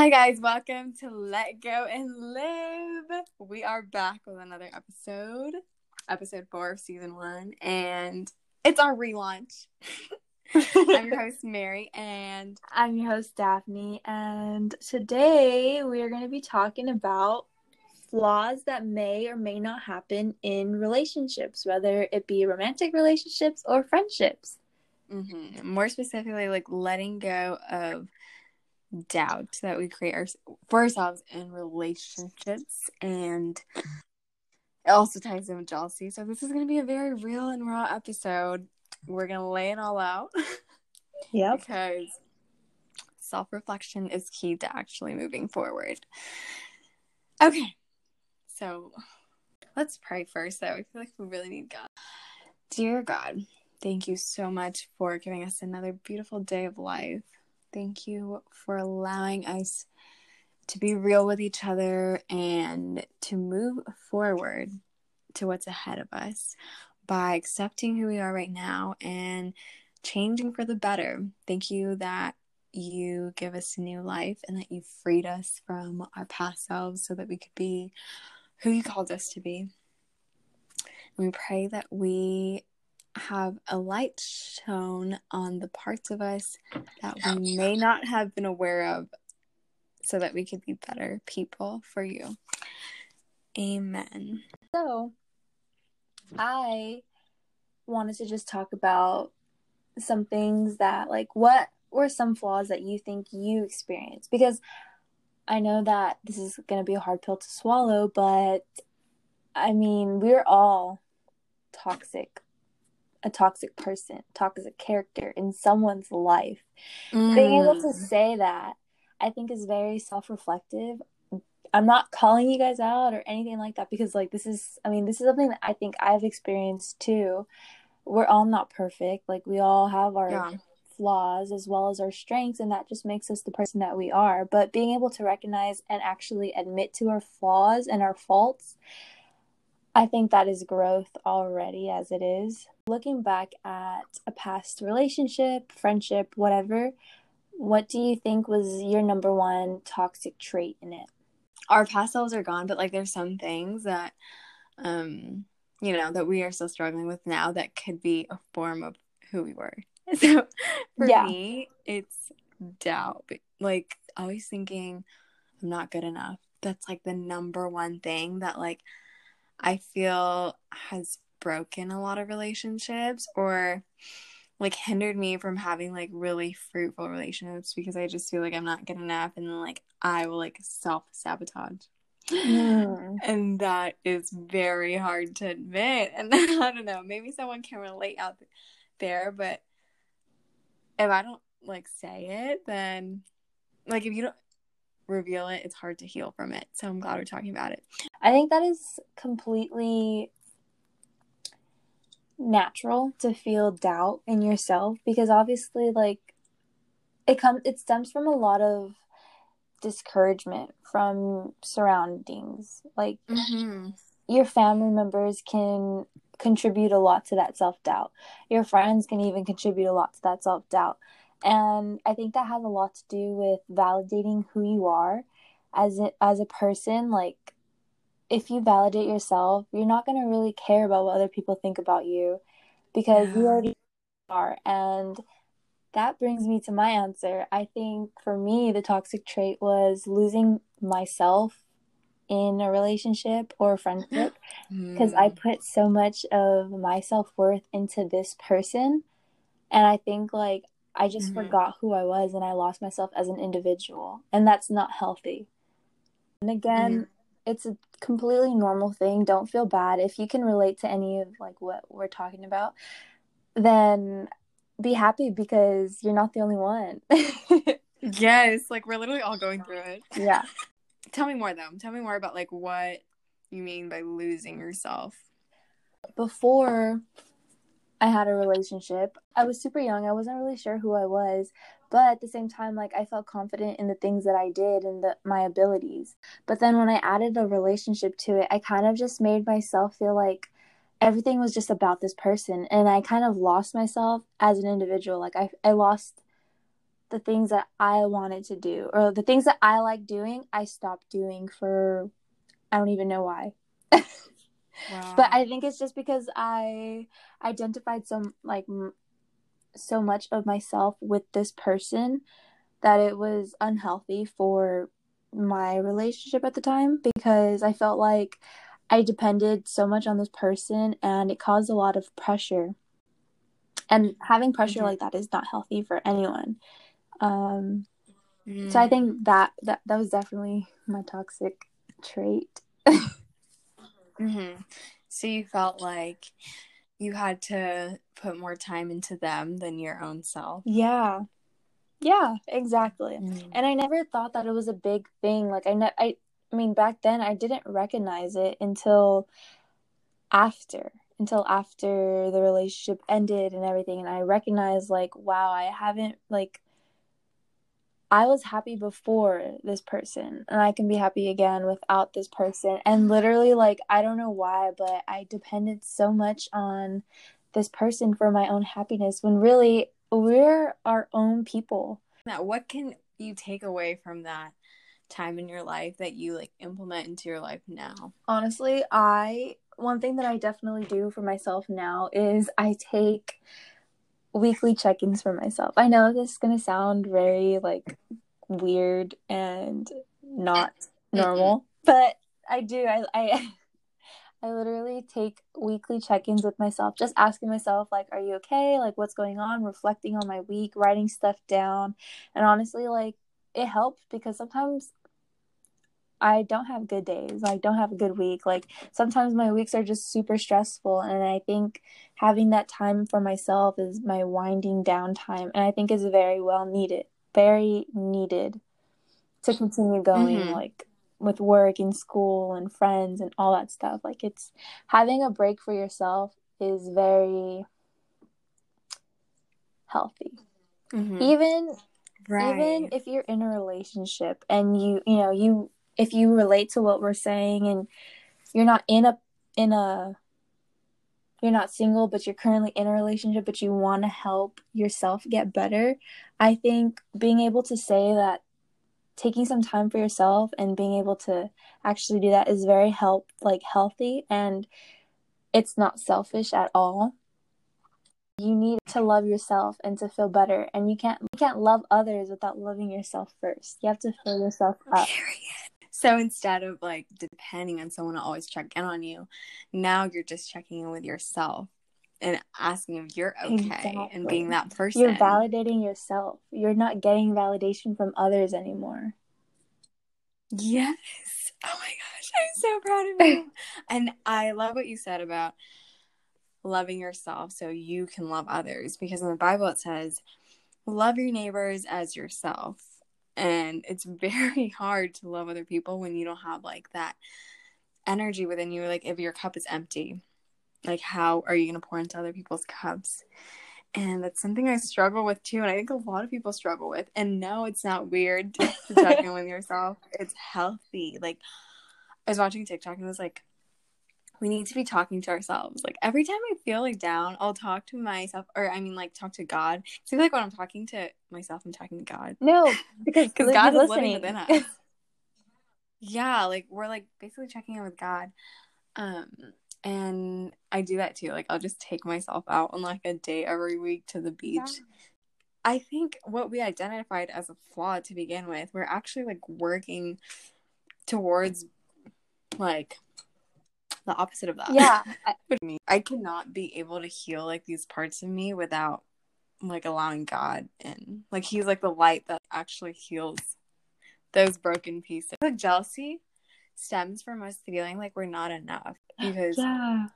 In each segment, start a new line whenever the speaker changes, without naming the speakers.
Hi, guys. Welcome to Let Go and Live. We are back with another episode, episode four of season one, and it's our relaunch. I'm your host, Mary, and
I'm your host, Daphne. And today we are going to be talking about flaws that may or may not happen in relationships, whether it be romantic relationships or friendships.
Mm-hmm. More specifically, like letting go of doubt that we create our, for ourselves in relationships and it also ties in with jealousy. So this is going to be a very real and raw episode. We're going to lay it all out.
Yeah
because self-reflection is key to actually moving forward. Okay. So let's pray first though. I feel like we really need god. Dear god thank you so much for giving us another beautiful day of life Thank you for allowing us to be real with each other and to move forward to what's ahead of us by accepting who we are right now and changing for the better. Thank you that you give us a new life and that you freed us from our past selves so that we could be who you called us to be. We pray that we have a light shown on the parts of us that we may not have been aware of so that we could be better people for you. Amen.
So, I wanted to just talk about some things that, like, what were some flaws that you think you experienced? Because I know that this is going to be a hard pill to swallow, but I mean, we're all toxic a toxic person, toxic character in someone's life. Mm. Being able to mm. say that, I think, is very self reflective. I'm not calling you guys out or anything like that because, like, this is, I mean, this is something that I think I've experienced too. We're all not perfect. Like, we all have our yeah. flaws as well as our strengths, and that just makes us the person that we are. But being able to recognize and actually admit to our flaws and our faults I think that is growth already as it is. Looking back at a past relationship, friendship, whatever, what do you think was your number one toxic trait in it?
Our past selves are gone, but like there's some things that um you know that we are still struggling with now that could be a form of who we were. So for yeah. me, it's doubt. Like always thinking I'm not good enough. That's like the number one thing that like I feel has broken a lot of relationships or like hindered me from having like really fruitful relationships because I just feel like I'm not good enough and then like I will like self sabotage. Mm. And that is very hard to admit. And I don't know, maybe someone can relate out there, but if I don't like say it, then like if you don't reveal it, it's hard to heal from it. So I'm glad we're talking about it.
I think that is completely natural to feel doubt in yourself because obviously like it comes it stems from a lot of discouragement from surroundings. Like mm-hmm. your family members can contribute a lot to that self-doubt. Your friends can even contribute a lot to that self-doubt. And I think that has a lot to do with validating who you are as a, as a person. Like, if you validate yourself, you're not going to really care about what other people think about you because yeah. you already are. And that brings me to my answer. I think for me, the toxic trait was losing myself in a relationship or a friendship because mm. I put so much of my self worth into this person. And I think like I just mm-hmm. forgot who I was and I lost myself as an individual. And that's not healthy. And again, mm-hmm. It's a completely normal thing. Don't feel bad. If you can relate to any of like what we're talking about, then be happy because you're not the only one.
yes, like we're literally all going through it.
Yeah.
Tell me more though. Tell me more about like what you mean by losing yourself.
Before I had a relationship. I was super young. I wasn't really sure who I was, but at the same time like I felt confident in the things that I did and the, my abilities. But then when I added a relationship to it, I kind of just made myself feel like everything was just about this person and I kind of lost myself as an individual. Like I I lost the things that I wanted to do or the things that I like doing, I stopped doing for I don't even know why. wow. But I think it's just because I identified some like m- so much of myself with this person that it was unhealthy for my relationship at the time because I felt like I depended so much on this person and it caused a lot of pressure. And having pressure mm-hmm. like that is not healthy for anyone. Um, mm. So I mm. think that, that that was definitely my toxic trait.
mm-hmm. So you felt like you had to put more time into them than your own self.
Yeah. Yeah, exactly. Mm. And I never thought that it was a big thing. Like I ne- I I mean back then I didn't recognize it until after until after the relationship ended and everything and I recognized like wow, I haven't like I was happy before this person and I can be happy again without this person. And literally like I don't know why, but I depended so much on this person for my own happiness when really we're our own people.
Now, what can you take away from that time in your life that you like implement into your life now?
Honestly, I one thing that I definitely do for myself now is I take weekly check-ins for myself. I know this is going to sound very like weird and not normal, but I do. I I I literally take weekly check-ins with myself, just asking myself like, "Are you okay? Like, what's going on?" Reflecting on my week, writing stuff down, and honestly, like, it helps because sometimes I don't have good days. I don't have a good week. Like sometimes my weeks are just super stressful and I think having that time for myself is my winding down time and I think is very well needed. Very needed to continue going mm-hmm. like with work and school and friends and all that stuff. Like it's having a break for yourself is very healthy. Mm-hmm. Even right. even if you're in a relationship and you you know you if you relate to what we're saying and you're not in a in a you're not single but you're currently in a relationship but you want to help yourself get better i think being able to say that taking some time for yourself and being able to actually do that is very help like healthy and it's not selfish at all. You need to love yourself and to feel better and you can't you can't love others without loving yourself first. You have to fill yourself up
so instead of like depending on someone to always check in on you now you're just checking in with yourself and asking if you're okay exactly. and being that person.
You're validating yourself. You're not getting validation from others anymore.
Yes. Oh my gosh, I'm so proud of you. and I love what you said about loving yourself so you can love others because in the Bible it says, love your neighbors as yourself. And it's very hard to love other people when you don't have like that energy within you. Like if your cup is empty, like how are you going to pour into other people's cups and that's something i struggle with too and i think a lot of people struggle with and no it's not weird to, to check in with yourself it's healthy like i was watching tiktok and it was like we need to be talking to ourselves like every time i feel like down i'll talk to myself or i mean like talk to god it seems like when i'm talking to myself i'm talking to god
no because because god is listening. living within us
yeah like we're like basically checking in with god um and I do that too. Like I'll just take myself out on like a day every week to the beach. Yeah. I think what we identified as a flaw to begin with, we're actually like working towards like the opposite of that.
Yeah.
I, I cannot be able to heal like these parts of me without like allowing God in. Like he's like the light that actually heals those broken pieces. Like jealousy stems from us feeling like we're not enough because yeah.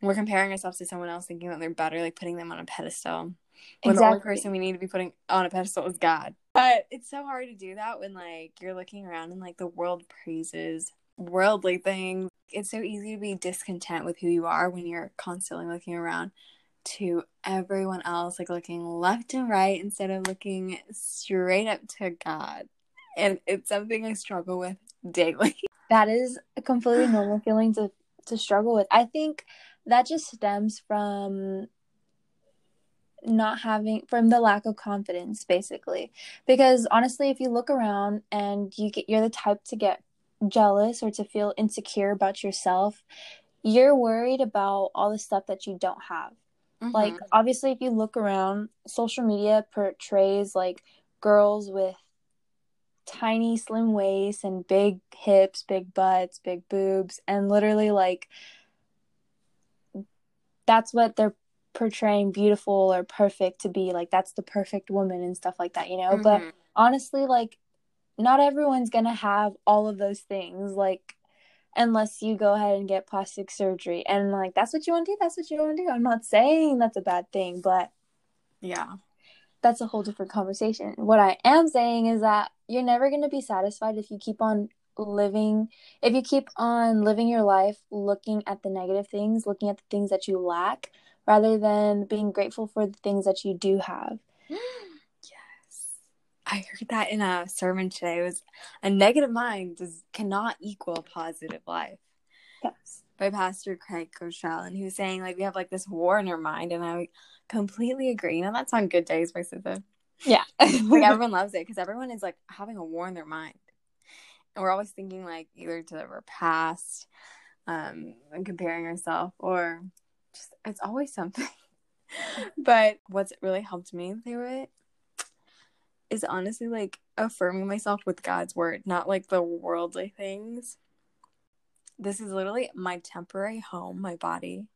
we're comparing ourselves to someone else thinking that they're better, like putting them on a pedestal. When exactly. the only person we need to be putting on a pedestal is God. But it's so hard to do that when like you're looking around and like the world praises worldly things. It's so easy to be discontent with who you are when you're constantly looking around to everyone else, like looking left and right instead of looking straight up to God. And it's something I struggle with daily.
That is a completely normal feeling to to struggle with. I think that just stems from not having from the lack of confidence basically because honestly if you look around and you get you're the type to get jealous or to feel insecure about yourself you're worried about all the stuff that you don't have mm-hmm. like obviously if you look around social media portrays like girls with tiny slim waists and big hips big butts big boobs and literally like that's what they're portraying beautiful or perfect to be like that's the perfect woman and stuff like that you know mm-hmm. but honestly like not everyone's gonna have all of those things like unless you go ahead and get plastic surgery. And like that's what you want to do that's what you want to do. I'm not saying that's a bad thing but
yeah.
that's a whole different conversation. What i am saying is that you're never going to be satisfied if you keep on living if you keep on living your life looking at the negative things looking at the things that you lack rather than being grateful for the things that you do have.
I heard that in a sermon today. It was a negative mind does cannot equal a positive life.
Yes.
By Pastor Craig Groeschel. And he was saying like we have like this war in our mind and I completely agree. You know that's on good days by SZA.
Yeah.
like everyone loves it because everyone is like having a war in their mind. And we're always thinking like either to our past, um, and comparing ourselves or just it's always something. but what's really helped me through it is honestly like affirming myself with God's word, not like the worldly things. This is literally my temporary home, my body.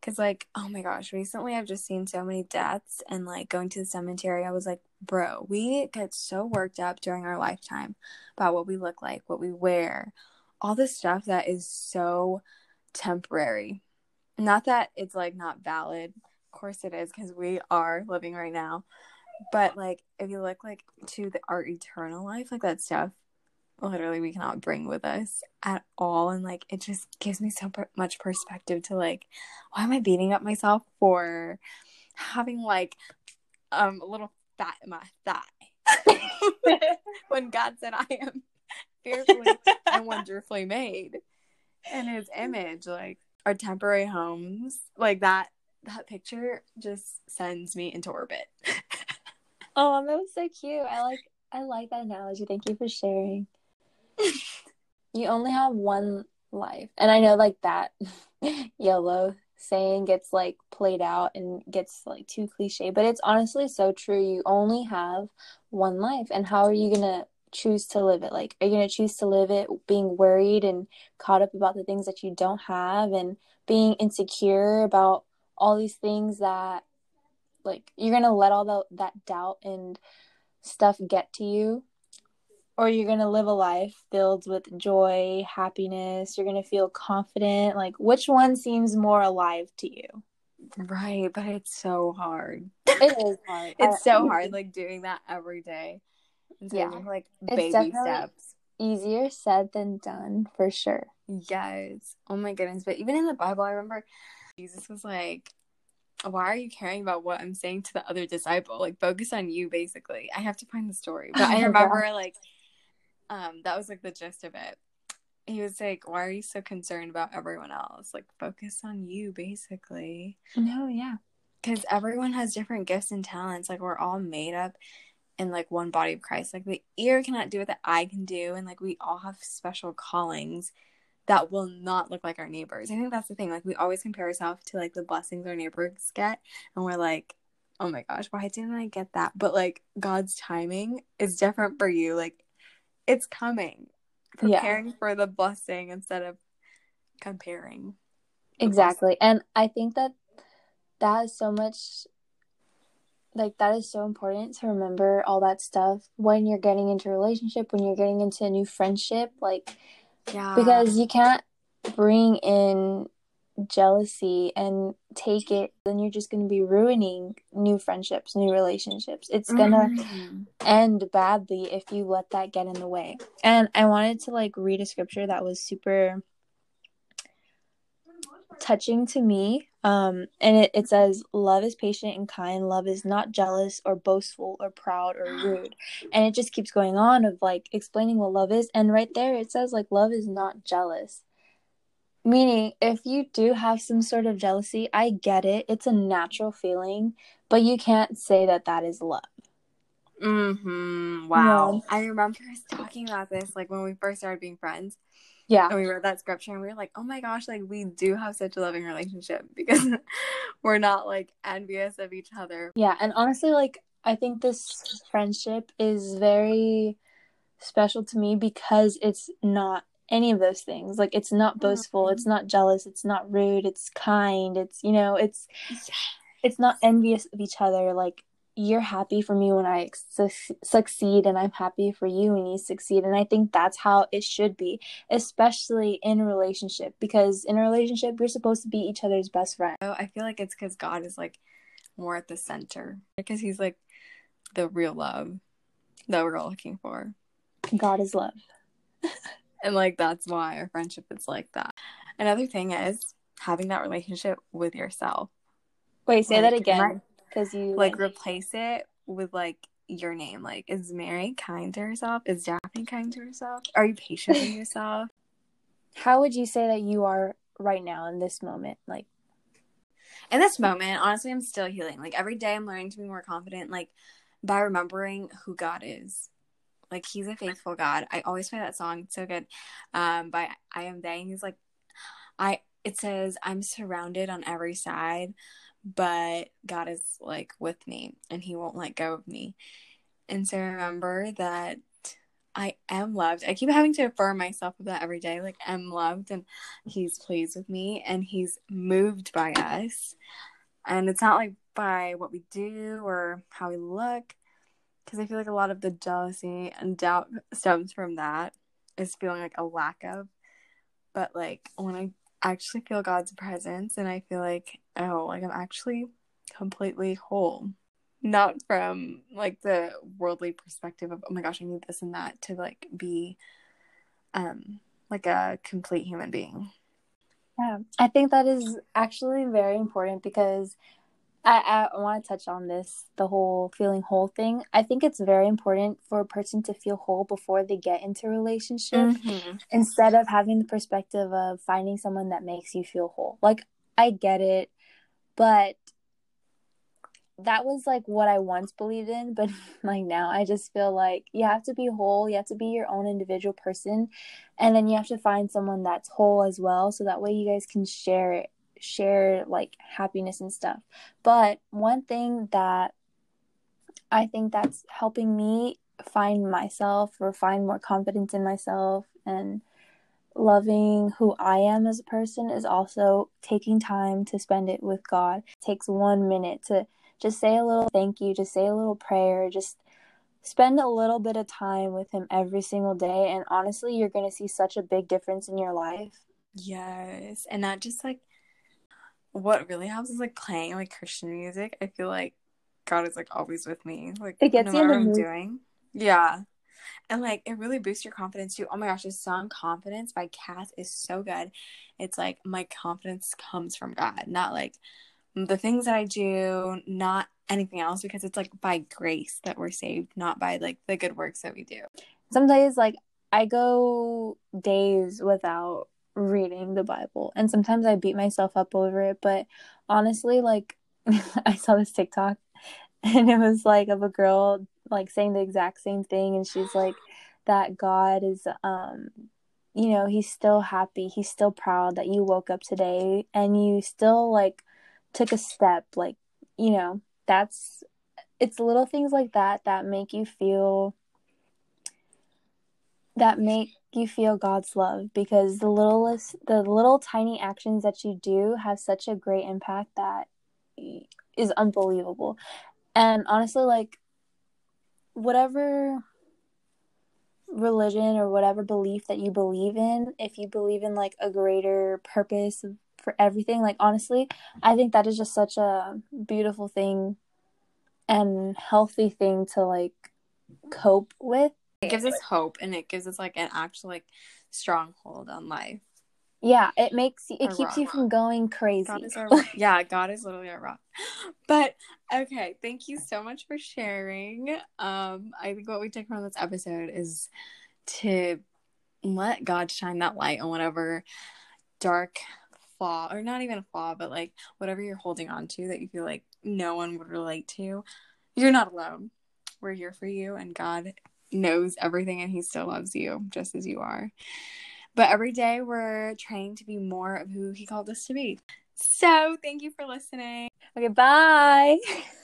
Cause like, oh my gosh, recently I've just seen so many deaths and like going to the cemetery, I was like, bro, we get so worked up during our lifetime about what we look like, what we wear, all this stuff that is so temporary not that it's like not valid of course it is because we are living right now but like if you look like to the our eternal life like that stuff literally we cannot bring with us at all and like it just gives me so per- much perspective to like why am i beating up myself for having like um a little fat in my thigh when god said i am fearfully and wonderfully made. In his image like our temporary homes like that that picture just sends me into orbit
oh that was so cute. I like i like that analogy. Thank you for sharing. You only have one life. And i know like that YOLO saying gets like played out and gets like too cliche but it's honestly so true. You only have one life. And how are you gonna choose to live it? Like, are you going to choose to live it being worried and caught up about the things that you don't have and being insecure about all these things that, like, you're going to let all the, that doubt and stuff get to you? Or you're going to live a life filled with joy, happiness, you're going to feel confident? Like, which one seems more alive to you?
Right, but it's so hard.
It is hard.
it's so hard, like doing that every day yeah. like baby steps.
Easier said than done for sure.
Yes. Oh my goodness. But even in the Bible, I remember Jesus was like, why are you caring about what I'm saying to the other disciple? Like focus on you basically. I have to find the story. But I remember like um that was like the gist of it. He was like, Why are you so concerned about everyone else? Like focus on you basically.
No, yeah.
Because everyone has different gifts and talents. Like we're all made up in like one body of Christ. Like the ear cannot do what the eye can do, and like we all have special callings that will not look like our neighbors. I think that's the thing. Like we always compare ourselves to like the blessings our neighbors get, and we're like, oh my gosh, why didn't I get that? But like God's timing is different for you. Like it's coming. Preparing yeah. for the blessing instead of comparing.
Exactly. And I think that that is so much like that is so important to remember all that stuff when you're getting into a relationship when you're getting into a new friendship like yeah. Because you can't bring in jealousy and take it then you're just going to be ruining new friendships new relationships. It's going to mm-hmm. end badly if you let that get in the way. And i wanted to like read a scripture that was super touching to me. Um, and it, it says, Love is patient and kind. Love is not jealous or boastful or proud or rude. And it just keeps going on of like explaining what love is. And right there it says, like, love is not jealous. Meaning, if you do have some sort of jealousy, I get it. It's a natural feeling, but you can't say that that is love.
Mm-hmm. Wow. Yeah. I remember us talking about this like when we first started being friends.
Yeah.
And we read that scripture and we were like, oh my gosh, like we do have such a loving relationship because we're not like envious of each other.
Yeah. And honestly, like, I think this friendship is very special to me because it's not any of those things. Like it's not boastful, mm-hmm. it's not jealous, it's not rude, it's kind, it's you know, it's it's not envious of each other. Like you're happy for me when I su- succeed and I'm happy for you when you succeed and I think that's how it should be, especially in a relationship because in a relationship you're supposed to be each other's best friend.
Oh, I feel like it's cuz God is like more at the center because he's like the real love that we're all looking for.
God is love.
and like that's why our friendship is like that. Another thing is having that relationship with yourself.
Wait, say like, that again. Because you
like replace it with like your name. Like, is Mary kind to herself? Is Daphne kind to herself? Are you patient with yourself?
How would you say that you are right now in this moment? Like,
in this moment, honestly, I'm still healing. Like, every day I'm learning to be more confident, like, by remembering who God is. Like he's a faithful God. I always play that song. It's so good. Um, by I am they. he's like, I. It says I'm surrounded on every side, but God is like with me, and He won't let go of me. And so remember that I am loved. I keep having to affirm myself of that every day. Like I'm loved, and He's pleased with me, and He's moved by us. And it's not like by what we do or how we look because I feel like a lot of the jealousy and doubt stems from that is feeling like a lack of. But like when I actually feel God's presence and I feel like, oh, like I'm actually completely whole. Not from like the worldly perspective of, oh my gosh, I need this and that to like be um like a complete human being.
Yeah, I think that is actually very important because I, I want to touch on this the whole feeling whole thing. I think it's very important for a person to feel whole before they get into a relationship mm-hmm. instead of having the perspective of finding someone that makes you feel whole. Like, I get it, but that was like what I once believed in, but like now I just feel like you have to be whole, you have to be your own individual person, and then you have to find someone that's whole as well so that way you guys can share it share like happiness and stuff. But one thing that I think that's helping me find myself or find more confidence in myself and loving who I am as a person is also taking time to spend it with God. It takes one minute to just say a little thank you, just say a little prayer, just spend a little bit of time with Him every single day. And honestly, you're going to see such a big difference in your life.
Yes. And not just like what really helps is like playing like Christian music. I feel like God is like always with me. Like it gets no you in the mood. I'm doing. Yeah. And like it really boosts your confidence too. Oh my gosh, this song Confidence by Cass is so good. It's like my confidence comes from God, not like the things that I do, not anything else, because it's like by grace that we're saved, not by like the good works that we do.
Some days like I go days without reading the Bible. And sometimes I beat myself up over it, but honestly, like I saw this TikTok and it was like of a girl like saying the exact same thing and she's like that God is um you know, he's still happy. He's still proud that you woke up today and you still like took a step like, you know, that's it's little things like that that make you feel that make you feel God's love because the littlest the little tiny actions that you do have such a great impact that is unbelievable. And honestly like whatever religion or whatever belief that you believe in, if you believe in like a greater purpose for everything, like honestly, I think that is just such a beautiful thing and healthy thing to like cope with
it gives us hope and it gives us like an actual like stronghold on life.
Yeah, it makes it keeps rock. you from going crazy.
God our, yeah, God is literally a rock. But okay, thank you so much for sharing. Um, I think what we take from this episode is to let God shine that light on whatever dark flaw, or not even a flaw, but like whatever you're holding on to that you feel like no one would relate to, you're not alone. We're here for you, and God knows everything, and He still loves you just as you are. But every day we're trying to be more of who He called us to be. So thank you for listening.
Okay, bye.